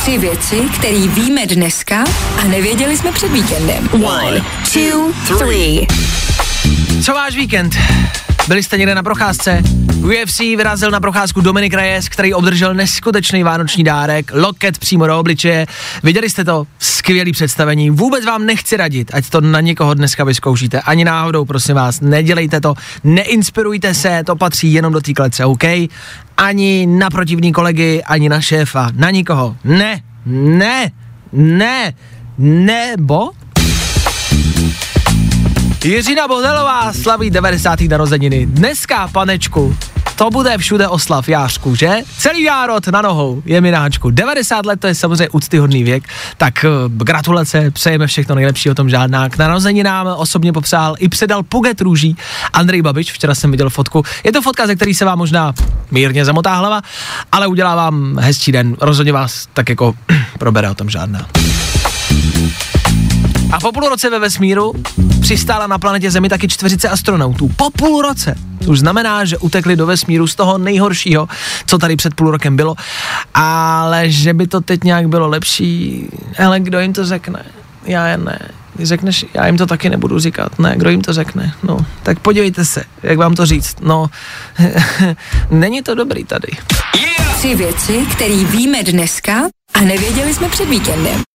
Tři věci, které víme dneska a nevěděli jsme před víkendem. One, two, three. Co váš víkend? Byli jste někde na procházce? UFC vyrazil na procházku Dominik Reyes, který obdržel neskutečný vánoční dárek, loket přímo do obličeje. Viděli jste to? Skvělý představení. Vůbec vám nechci radit, ať to na někoho dneska vyzkoušíte. Ani náhodou, prosím vás, nedělejte to, neinspirujte se, to patří jenom do té klece, OK? Ani na protivní kolegy, ani na šéfa, na nikoho. Ne, ne, ne, nebo Jiřina Bodelová slaví 90. narozeniny. Dneska, panečku, to bude všude oslav Jářku, že? Celý járod na nohou je mináčku. 90 let to je samozřejmě úctyhodný věk, tak uh, gratulace, přejeme všechno nejlepší o tom žádná. K narozeninám osobně popřál i předal puget růží Andrej Babič, včera jsem viděl fotku. Je to fotka, ze který se vám možná mírně zamotá hlava, ale udělá vám hezčí den. Rozhodně vás tak jako probere o tom žádná. A po půl roce ve vesmíru přistála na planetě Zemi taky čtveřice astronautů. Po půl roce. To už znamená, že utekli do vesmíru z toho nejhoršího, co tady před půl rokem bylo. Ale že by to teď nějak bylo lepší, ale kdo jim to řekne? Já jen ne. Ty řekneš, já jim to taky nebudu říkat. Ne, kdo jim to řekne? No, tak podívejte se, jak vám to říct. No, není to dobrý tady. Tři věci, které víme dneska a nevěděli jsme před víkendem.